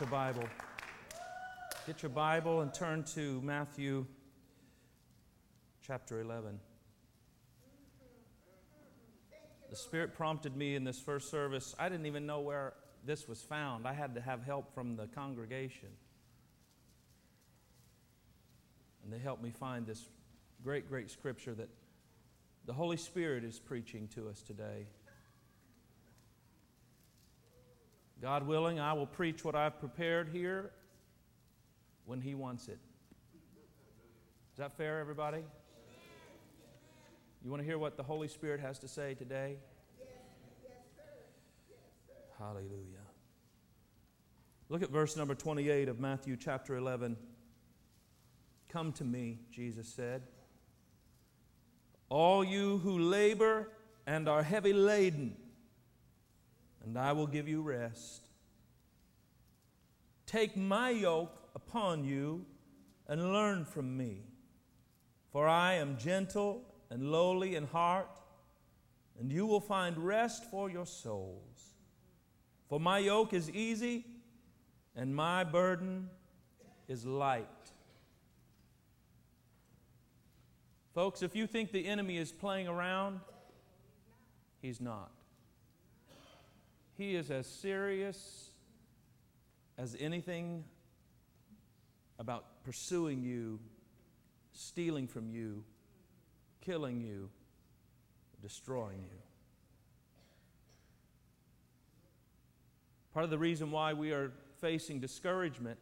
your Bible. Get your Bible and turn to Matthew chapter 11. The Spirit prompted me in this first service. I didn't even know where this was found, I had to have help from the congregation. And they helped me find this great, great scripture that the Holy Spirit is preaching to us today. God willing, I will preach what I've prepared here when He wants it. Is that fair, everybody? You want to hear what the Holy Spirit has to say today? Hallelujah. Look at verse number 28 of Matthew chapter 11. Come to me, Jesus said. All you who labor and are heavy laden and I will give you rest. Take my yoke upon you and learn from me, for I am gentle and lowly in heart, and you will find rest for your souls. For my yoke is easy and my burden is light. Folks, if you think the enemy is playing around, he's not. He is as serious as anything about pursuing you, stealing from you, killing you, destroying you. Part of the reason why we are facing discouragement,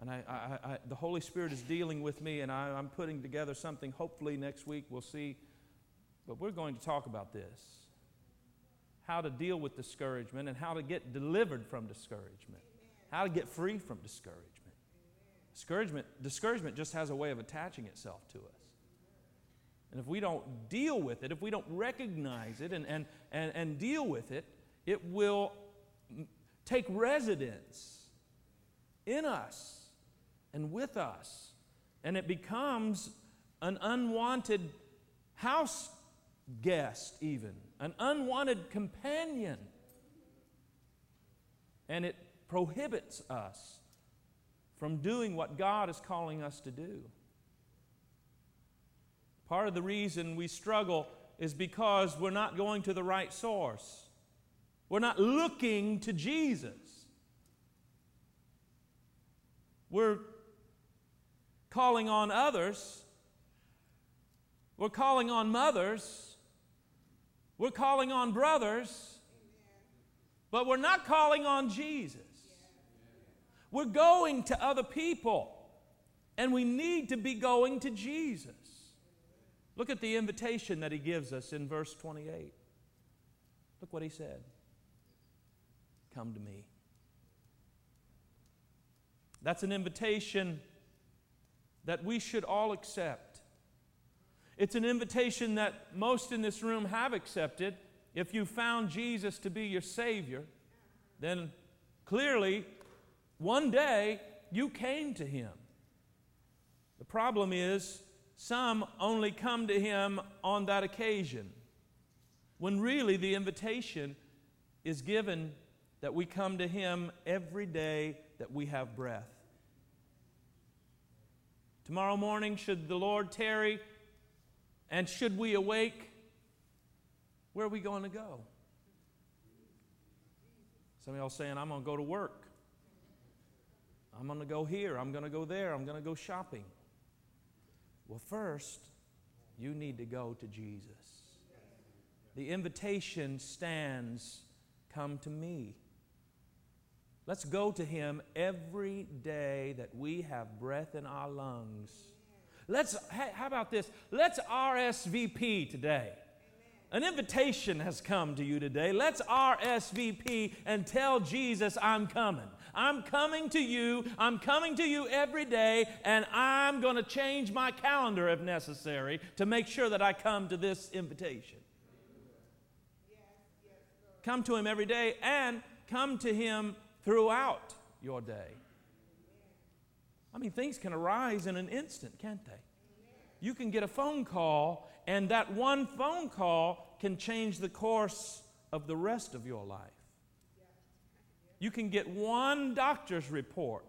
and I, I, I, the Holy Spirit is dealing with me, and I'm putting together something. Hopefully, next week we'll see. But we're going to talk about this how to deal with discouragement and how to get delivered from discouragement, how to get free from discouragement. Discouragement, discouragement just has a way of attaching itself to us. And if we don't deal with it, if we don't recognize it and, and, and, and deal with it, it will take residence in us and with us. And it becomes an unwanted house guest, even an unwanted companion. And it prohibits us from doing what God is calling us to do. Part of the reason we struggle is because we're not going to the right source. We're not looking to Jesus. We're calling on others. We're calling on mothers. We're calling on brothers, but we're not calling on Jesus. We're going to other people, and we need to be going to Jesus. Look at the invitation that he gives us in verse 28. Look what he said Come to me. That's an invitation that we should all accept. It's an invitation that most in this room have accepted. If you found Jesus to be your Savior, then clearly one day you came to Him. The problem is, some only come to Him on that occasion, when really the invitation is given that we come to Him every day that we have breath. Tomorrow morning, should the Lord tarry, and should we awake, where are we going to go? Some of y'all saying, I'm going to go to work. I'm going to go here. I'm going to go there. I'm going to go shopping. Well, first, you need to go to Jesus. The invitation stands come to me. Let's go to Him every day that we have breath in our lungs Let's, how about this? Let's RSVP today. An invitation has come to you today. Let's RSVP and tell Jesus, I'm coming. I'm coming to you. I'm coming to you every day, and I'm going to change my calendar if necessary to make sure that I come to this invitation. Come to Him every day and come to Him throughout your day. I mean, things can arise in an instant, can't they? You can get a phone call, and that one phone call can change the course of the rest of your life. You can get one doctor's report.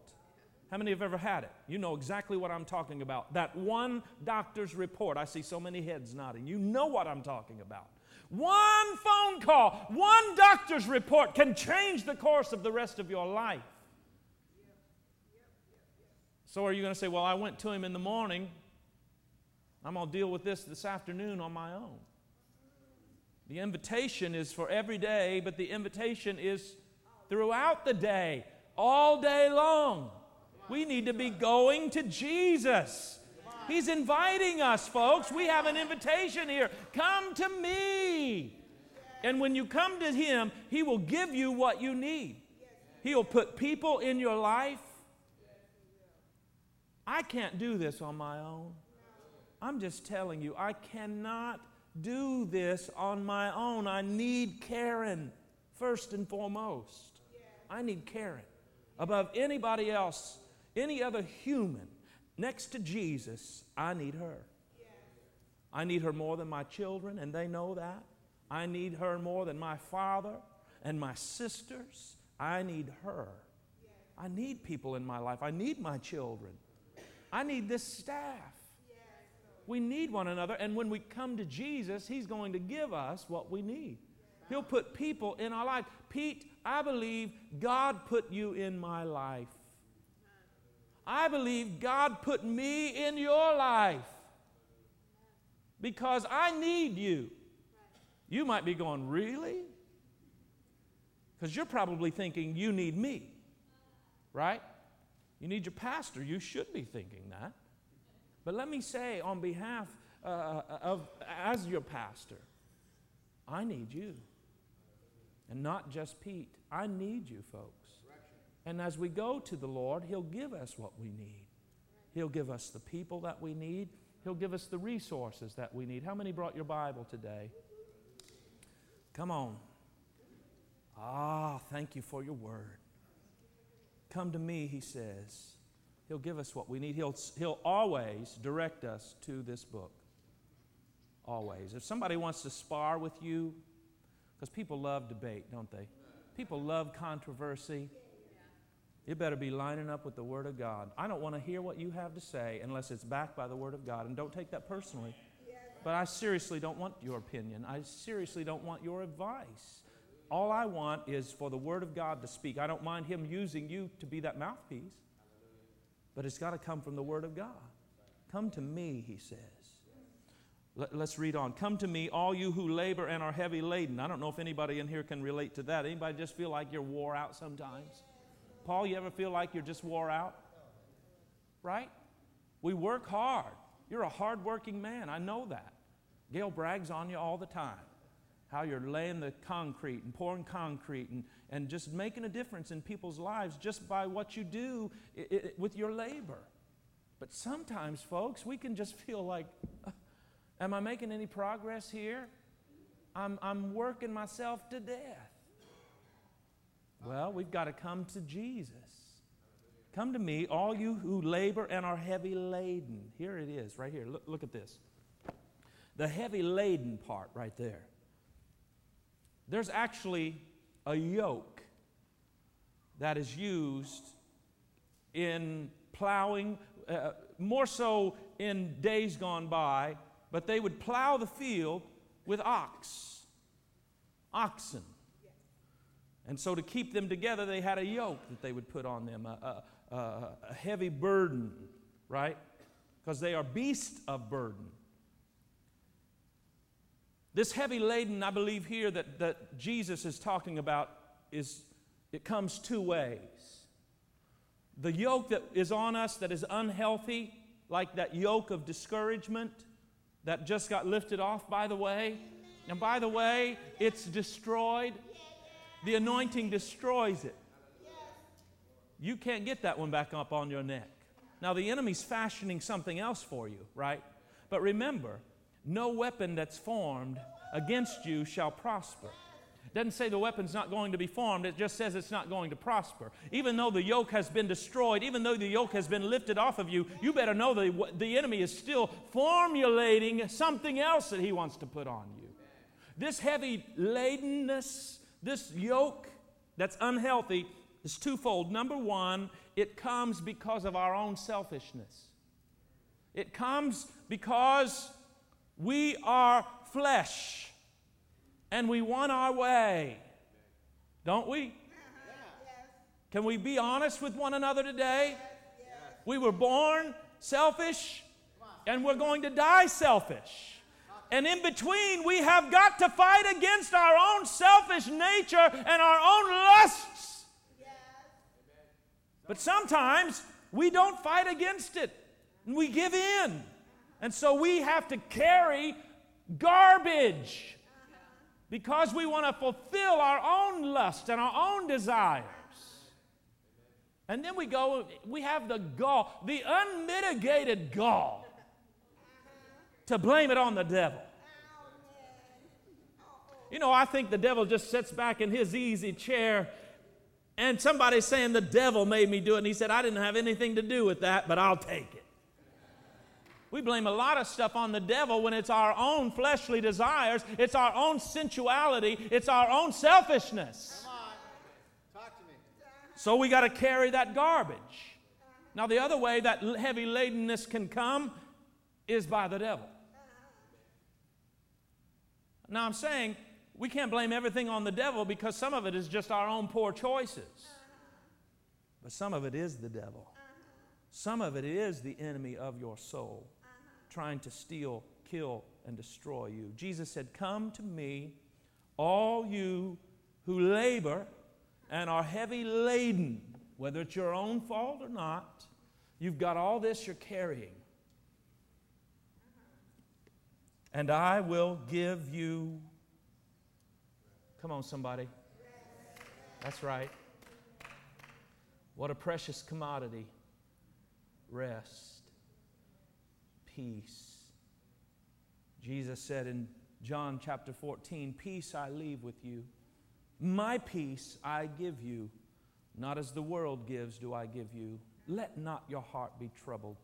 How many have ever had it? You know exactly what I'm talking about. That one doctor's report. I see so many heads nodding. You know what I'm talking about. One phone call, one doctor's report can change the course of the rest of your life. So are you going to say, Well, I went to him in the morning. I'm going to deal with this this afternoon on my own? The invitation is for every day, but the invitation is throughout the day, all day long. We need to be going to Jesus. He's inviting us, folks. We have an invitation here. Come to me. And when you come to Him, He will give you what you need. He'll put people in your life. I can't do this on my own. I'm just telling you, I cannot do this on my own. I need Karen first and foremost. I need Karen above anybody else, any other human. Next to Jesus, I need her. I need her more than my children, and they know that. I need her more than my father and my sisters. I need her. I need people in my life. I need my children. I need this staff. We need one another, and when we come to Jesus, He's going to give us what we need. He'll put people in our life. Pete, I believe God put you in my life. I believe God put me in your life because I need you. You might be going, Really? Because you're probably thinking you need me, right? You need your pastor. You should be thinking that. But let me say, on behalf uh, of, as your pastor, I need you. And not just Pete. I need you, folks. And as we go to the Lord, He'll give us what we need. He'll give us the people that we need. He'll give us the resources that we need. How many brought your Bible today? Come on. Ah, thank you for your word. Come to me, he says. He'll give us what we need. He'll, he'll always direct us to this book. Always. If somebody wants to spar with you, because people love debate, don't they? People love controversy. You better be lining up with the Word of God. I don't want to hear what you have to say unless it's backed by the Word of God. And don't take that personally. But I seriously don't want your opinion. I seriously don't want your advice. All I want is for the Word of God to speak. I don't mind Him using you to be that mouthpiece. But it's got to come from the Word of God. Come to me, he says. Let, us read on. Come to me, all you who labor and are heavy laden. I don't know if anybody in here can relate to that. Anybody just feel like you're wore out sometimes? Paul, you ever feel like you're just wore out? Right? We work hard. You're a hardworking man. I know that. Gail brags on you all the time how you're laying the concrete and pouring concrete and, and just making a difference in people's lives just by what you do it, it, with your labor. But sometimes, folks, we can just feel like, uh, am I making any progress here? I'm, I'm working myself to death. Well, we've got to come to Jesus. Come to me, all you who labor and are heavy laden. Here it is, right here. Look, look at this. The heavy laden part right there there's actually a yoke that is used in plowing, uh, more so in days gone by, but they would plow the field with ox, oxen. And so to keep them together, they had a yoke that they would put on them, a, a, a heavy burden, right? Because they are beasts of burden. This heavy laden, I believe here that, that Jesus is talking about is it comes two ways. The yoke that is on us that is unhealthy, like that yoke of discouragement that just got lifted off, by the way. And by the way, it's destroyed. The anointing destroys it. You can't get that one back up on your neck. Now, the enemy's fashioning something else for you, right? But remember, no weapon that's formed against you shall prosper. It doesn't say the weapon's not going to be formed, it just says it's not going to prosper. Even though the yoke has been destroyed, even though the yoke has been lifted off of you, you better know the, the enemy is still formulating something else that he wants to put on you. This heavy ladenness, this yoke that's unhealthy, is twofold. Number one, it comes because of our own selfishness. It comes because we are flesh and we want our way. Don't we? Can we be honest with one another today? We were born selfish and we're going to die selfish. And in between, we have got to fight against our own selfish nature and our own lusts. But sometimes we don't fight against it and we give in. And so we have to carry garbage because we want to fulfill our own lust and our own desires. And then we go, we have the gall, the unmitigated gall to blame it on the devil. You know, I think the devil just sits back in his easy chair and somebody's saying the devil made me do it. And he said, I didn't have anything to do with that, but I'll take it. We blame a lot of stuff on the devil when it's our own fleshly desires, it's our own sensuality, it's our own selfishness. So we got to carry that garbage. Now, the other way that heavy ladenness can come is by the devil. Now, I'm saying we can't blame everything on the devil because some of it is just our own poor choices. But some of it is the devil. Some of it is the enemy of your soul trying to steal, kill, and destroy you. Jesus said, Come to me, all you who labor and are heavy laden, whether it's your own fault or not. You've got all this you're carrying and I will give you. Come on, somebody. That's right. What a precious commodity. Rest, peace. Jesus said in John chapter 14, Peace I leave with you, my peace I give you. Not as the world gives, do I give you. Let not your heart be troubled,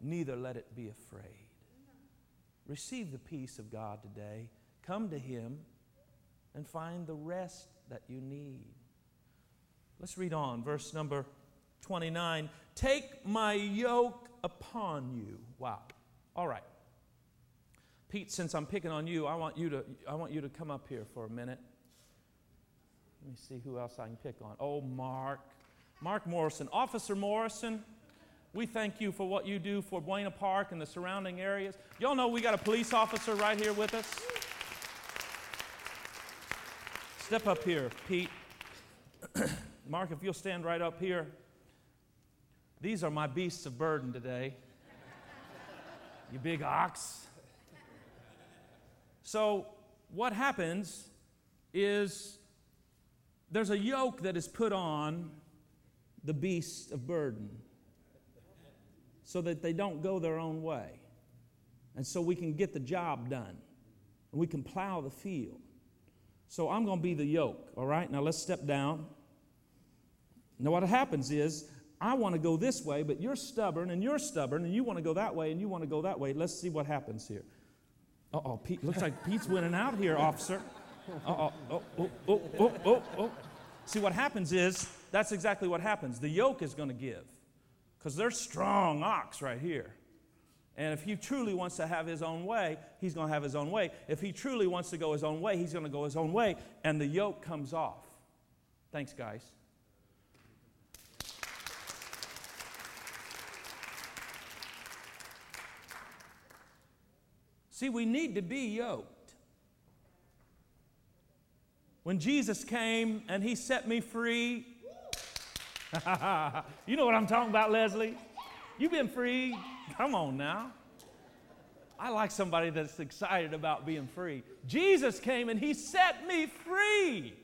neither let it be afraid. Receive the peace of God today. Come to Him and find the rest that you need. Let's read on, verse number 29. Take my yoke upon you. Wow. All right. Pete, since I'm picking on you, I want you to, I want you to come up here for a minute. Let me see who else I can pick on. Oh, Mark. Mark Morrison. Officer Morrison, we thank you for what you do for Buena Park and the surrounding areas. Y'all know we got a police officer right here with us. Step up here, Pete. Mark, if you'll stand right up here. These are my beasts of burden today. You big ox. So, what happens is there's a yoke that is put on the beasts of burden so that they don't go their own way. And so we can get the job done. And we can plow the field. So I'm going to be the yoke, all right? Now let's step down. Now, what happens is, I want to go this way, but you're stubborn and you're stubborn and you want to go that way and you want to go that way. Let's see what happens here. Uh oh, Pete, looks like Pete's winning out here, officer. Uh oh, oh, oh, oh, oh, oh. See, what happens is, that's exactly what happens. The yoke is going to give because there's strong ox right here. And if he truly wants to have his own way, he's going to have his own way. If he truly wants to go his own way, he's going to go his own way, and the yoke comes off. Thanks, guys. See, we need to be yoked. When Jesus came and he set me free, you know what I'm talking about, Leslie? You've been free. Come on now. I like somebody that's excited about being free. Jesus came and he set me free.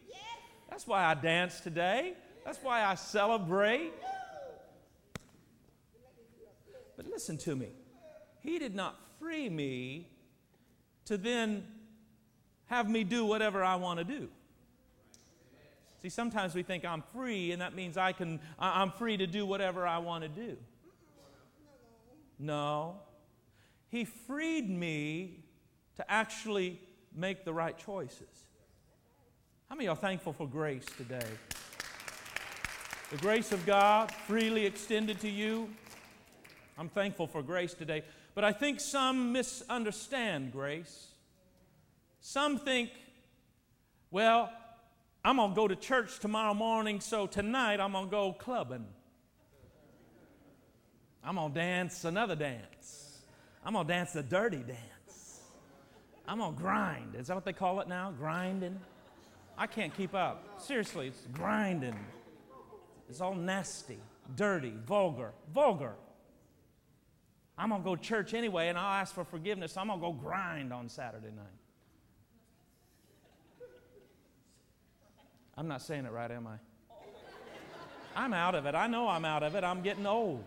That's why I dance today. That's why I celebrate. But listen to me. He did not free me to then have me do whatever I want to do. See, sometimes we think I'm free, and that means I can, I'm free to do whatever I want to do. No. He freed me to actually make the right choices. How many of y'all are thankful for grace today? The grace of God freely extended to you. I'm thankful for grace today. But I think some misunderstand grace. Some think, well, I'm going to go to church tomorrow morning, so tonight I'm going to go clubbing. I'm going to dance another dance. I'm going to dance the dirty dance. I'm going to grind. Is that what they call it now? Grinding? I can't keep up. Seriously, it's grinding. It's all nasty, dirty, vulgar. Vulgar. I'm going to go to church anyway and I'll ask for forgiveness. I'm going to go grind on Saturday night. I'm not saying it right, am I? I'm out of it. I know I'm out of it. I'm getting old.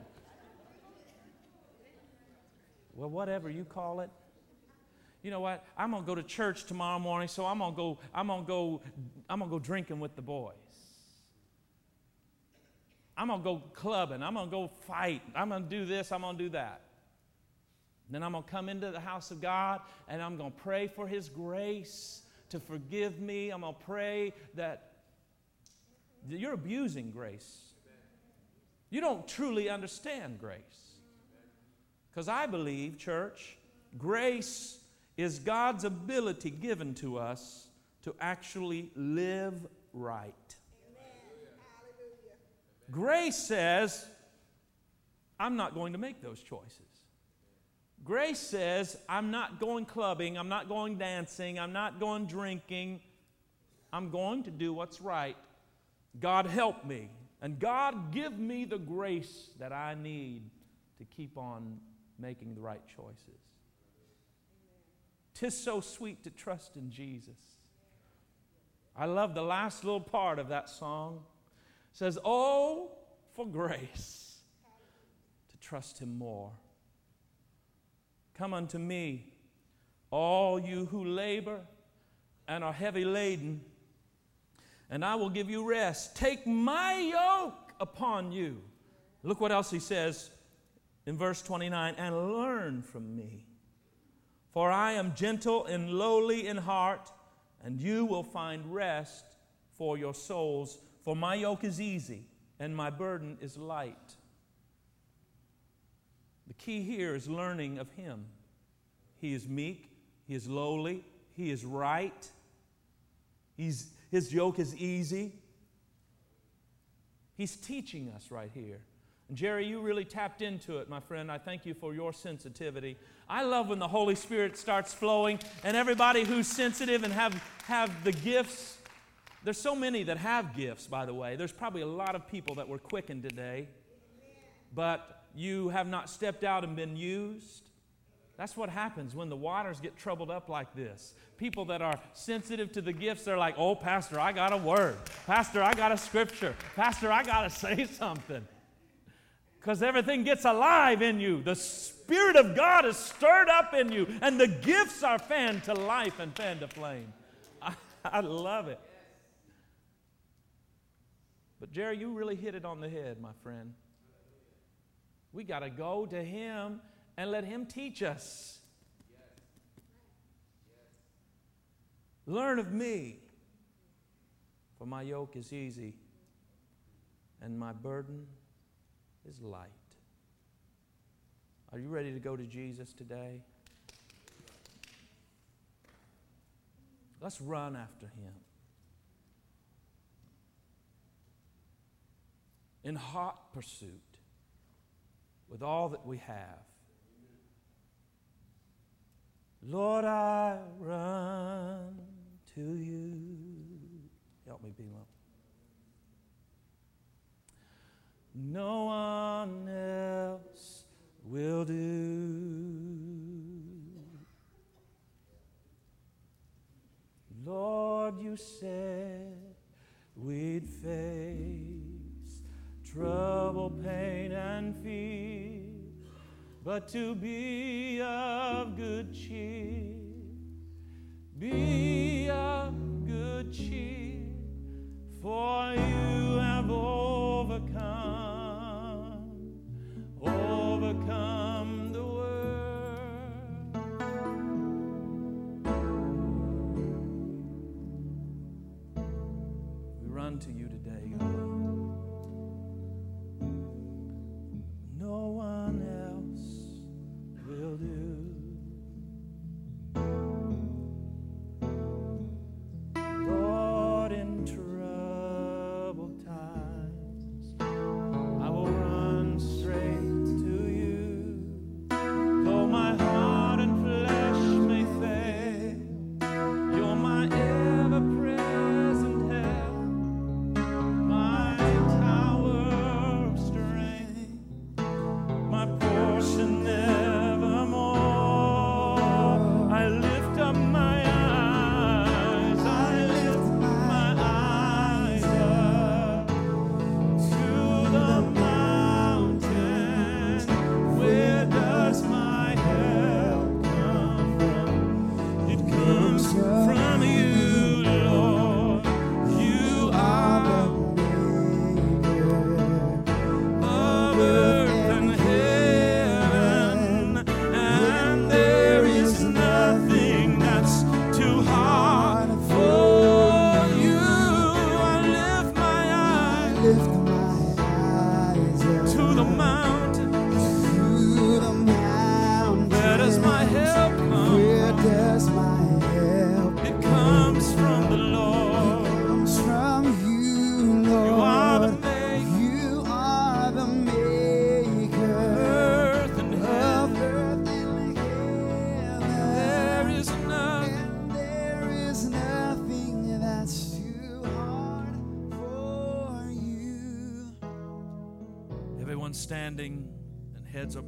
Well, whatever you call it. You know what? I'm gonna go to church tomorrow morning, so I'm gonna go, I'm gonna go, I'm gonna go drinking with the boys. I'm gonna go clubbing, I'm gonna go fight, I'm gonna do this, I'm gonna do that. Then I'm gonna come into the house of God and I'm gonna pray for His grace to forgive me. I'm gonna pray that you're abusing grace. You don't truly understand grace. Because I believe, church, grace is God's ability given to us to actually live right. Grace says, I'm not going to make those choices. Grace says, I'm not going clubbing, I'm not going dancing, I'm not going drinking. I'm going to do what's right God help me. And God give me the grace that I need to keep on making the right choices. Tis so sweet to trust in Jesus. I love the last little part of that song. It says, Oh, for grace to trust him more. Come unto me, all you who labor and are heavy laden and I will give you rest. Take my yoke upon you. Look what else he says in verse 29 and learn from me. For I am gentle and lowly in heart, and you will find rest for your souls. For my yoke is easy and my burden is light. The key here is learning of him. He is meek, he is lowly, he is right, he's his yoke is easy. He's teaching us right here. And Jerry, you really tapped into it, my friend. I thank you for your sensitivity. I love when the Holy Spirit starts flowing, and everybody who's sensitive and have, have the gifts. There's so many that have gifts, by the way. There's probably a lot of people that were quickened today, but you have not stepped out and been used. That's what happens when the waters get troubled up like this. People that are sensitive to the gifts, they're like, oh, Pastor, I got a word. Pastor, I got a scripture. Pastor, I got to say something. Because everything gets alive in you. The Spirit of God is stirred up in you, and the gifts are fanned to life and fanned to flame. I, I love it. But, Jerry, you really hit it on the head, my friend. We got to go to Him and let Him teach us. Learn of me, for my yoke is easy and my burden is light. Are you ready to go to Jesus today? Let's run after him. In hot pursuit with all that we have. Lord, I to be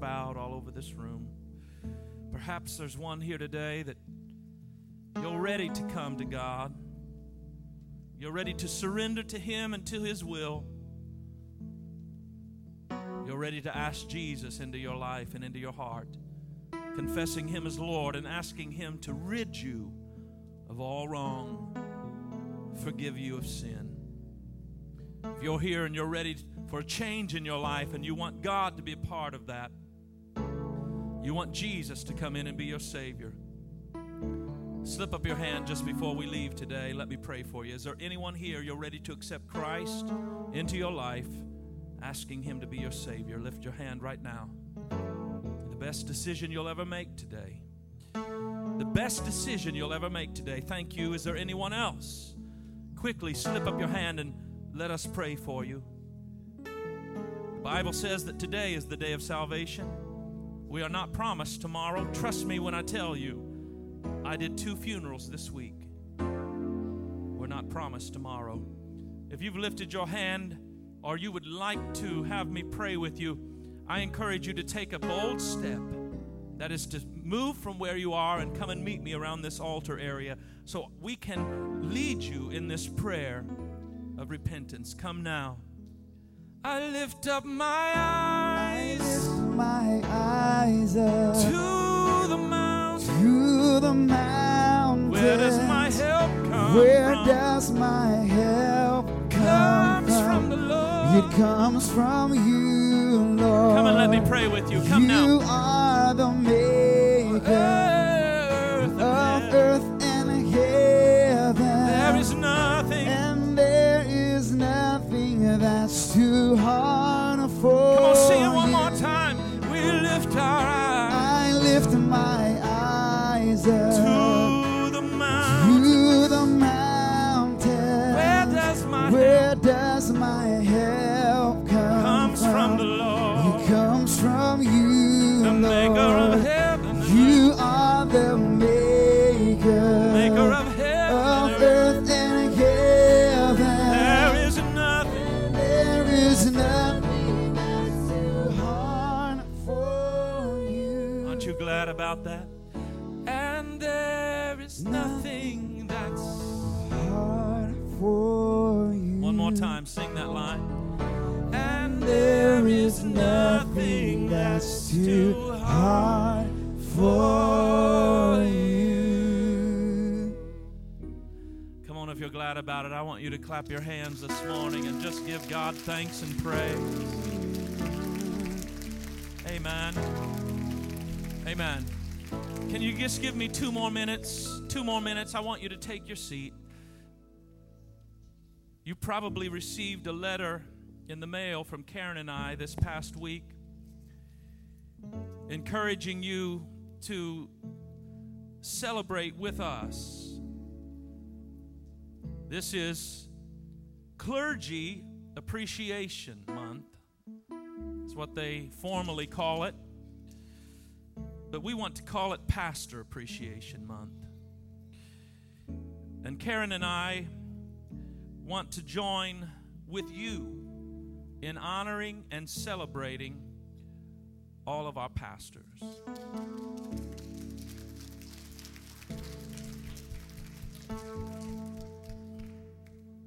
bowed all over this room. Perhaps there's one here today that you're ready to come to God. You're ready to surrender to Him and to His will. You're ready to ask Jesus into your life and into your heart, confessing Him as Lord and asking Him to rid you of all wrong, forgive you of sin. If you're here and you're ready for a change in your life and you want God to be a part of that, you want Jesus to come in and be your Savior Slip up your hand just before we leave today. Let me pray for you. Is there anyone here you're ready to accept Christ into your life, asking Him to be your Savior? Lift your hand right now. The best decision you'll ever make today. The best decision you'll ever make today. Thank you. Is there anyone else? Quickly slip up your hand and let us pray for you. The Bible says that today is the day of salvation. We are not promised tomorrow. Trust me when I tell you. I did two funerals this week. We're not promised tomorrow. If you've lifted your hand or you would like to have me pray with you, I encourage you to take a bold step. That is to move from where you are and come and meet me around this altar area so we can lead you in this prayer of repentance. Come now. I lift up my eyes, my eyes up to the mountain to the mountains. Where does my help come Where from? does my help come comes from? from the Lord. It comes from you, Lord. Come and let me pray with you. Come you now. are the maker my help clap your hands this morning and just give God thanks and praise. Amen. Amen. Can you just give me two more minutes? Two more minutes. I want you to take your seat. You probably received a letter in the mail from Karen and I this past week encouraging you to celebrate with us. This is Clergy Appreciation Month. is what they formally call it. But we want to call it Pastor Appreciation Month. And Karen and I want to join with you in honoring and celebrating all of our pastors.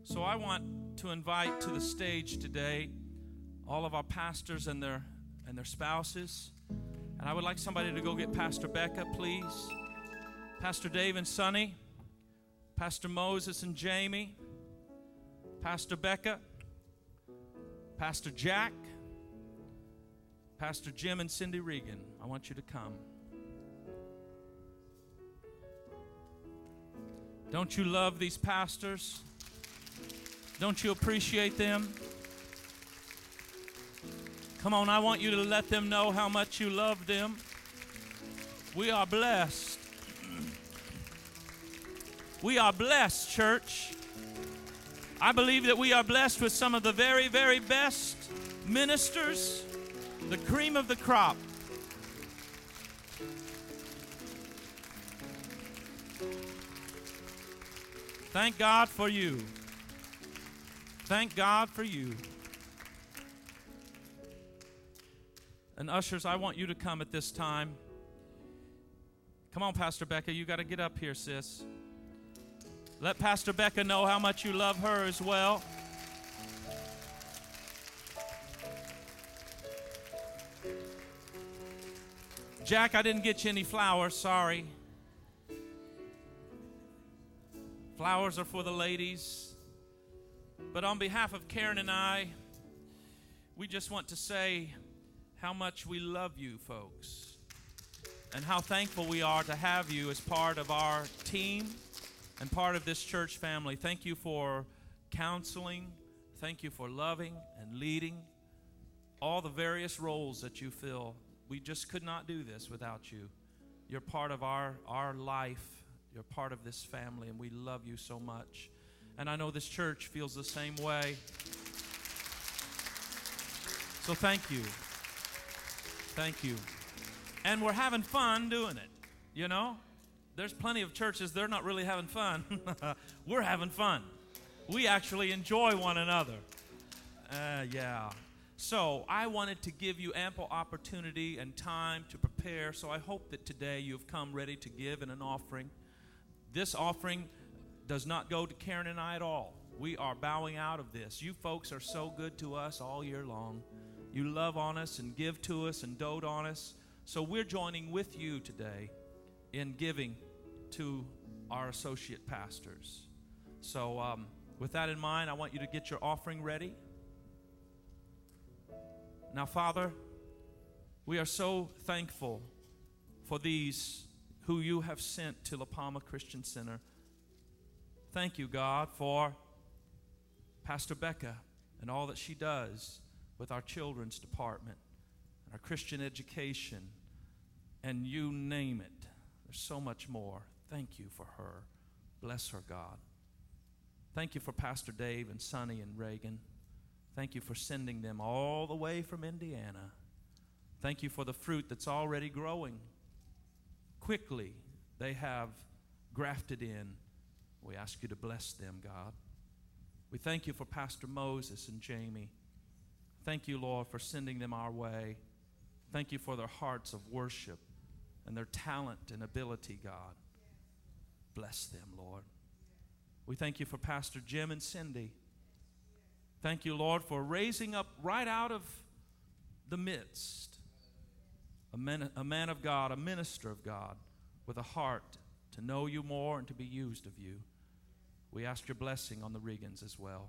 So I want to invite to the stage today all of our pastors and their and their spouses. And I would like somebody to go get Pastor Becca, please. Pastor Dave and Sonny, Pastor Moses and Jamie, Pastor Becca, Pastor Jack, Pastor Jim and Cindy Regan. I want you to come. Don't you love these pastors? Don't you appreciate them? Come on, I want you to let them know how much you love them. We are blessed. We are blessed, church. I believe that we are blessed with some of the very, very best ministers, the cream of the crop. Thank God for you. Thank God for you. And ushers, I want you to come at this time. Come on, Pastor Becca, you got to get up here, sis. Let Pastor Becca know how much you love her as well. Jack, I didn't get you any flowers, sorry. Flowers are for the ladies. But on behalf of Karen and I, we just want to say how much we love you, folks, and how thankful we are to have you as part of our team and part of this church family. Thank you for counseling. Thank you for loving and leading all the various roles that you fill. We just could not do this without you. You're part of our, our life, you're part of this family, and we love you so much. And I know this church feels the same way. So thank you. Thank you. And we're having fun doing it, you know? There's plenty of churches, they're not really having fun. we're having fun. We actually enjoy one another. Uh, yeah. So I wanted to give you ample opportunity and time to prepare. So I hope that today you've come ready to give in an offering. This offering does not go to Karen and I at all. We are bowing out of this. You folks are so good to us all year long. You love on us and give to us and dote on us. So we're joining with you today in giving to our associate pastors. So, um, with that in mind, I want you to get your offering ready. Now, Father, we are so thankful for these who you have sent to La Palma Christian Center. Thank you, God, for Pastor Becca and all that she does with our children's department, and our Christian education, and you name it. There's so much more. Thank you for her. Bless her, God. Thank you for Pastor Dave and Sonny and Reagan. Thank you for sending them all the way from Indiana. Thank you for the fruit that's already growing. Quickly, they have grafted in we ask you to bless them, God. We thank you for Pastor Moses and Jamie. Thank you, Lord, for sending them our way. Thank you for their hearts of worship and their talent and ability, God. Bless them, Lord. We thank you for Pastor Jim and Cindy. Thank you, Lord, for raising up right out of the midst a man, a man of God, a minister of God, with a heart to know you more and to be used of you. We ask your blessing on the Regans as well.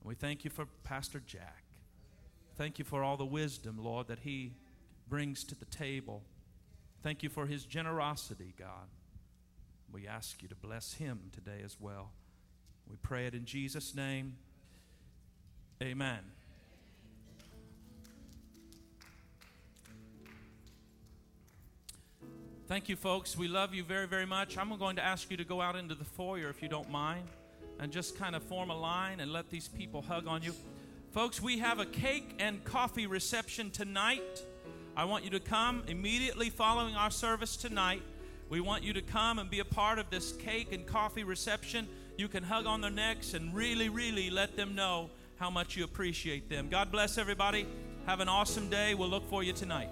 And we thank you for Pastor Jack. Thank you for all the wisdom, Lord, that he brings to the table. Thank you for his generosity, God. We ask you to bless him today as well. We pray it in Jesus' name. Amen. Thank you, folks. We love you very, very much. I'm going to ask you to go out into the foyer if you don't mind and just kind of form a line and let these people hug on you. Folks, we have a cake and coffee reception tonight. I want you to come immediately following our service tonight. We want you to come and be a part of this cake and coffee reception. You can hug on their necks and really, really let them know how much you appreciate them. God bless everybody. Have an awesome day. We'll look for you tonight.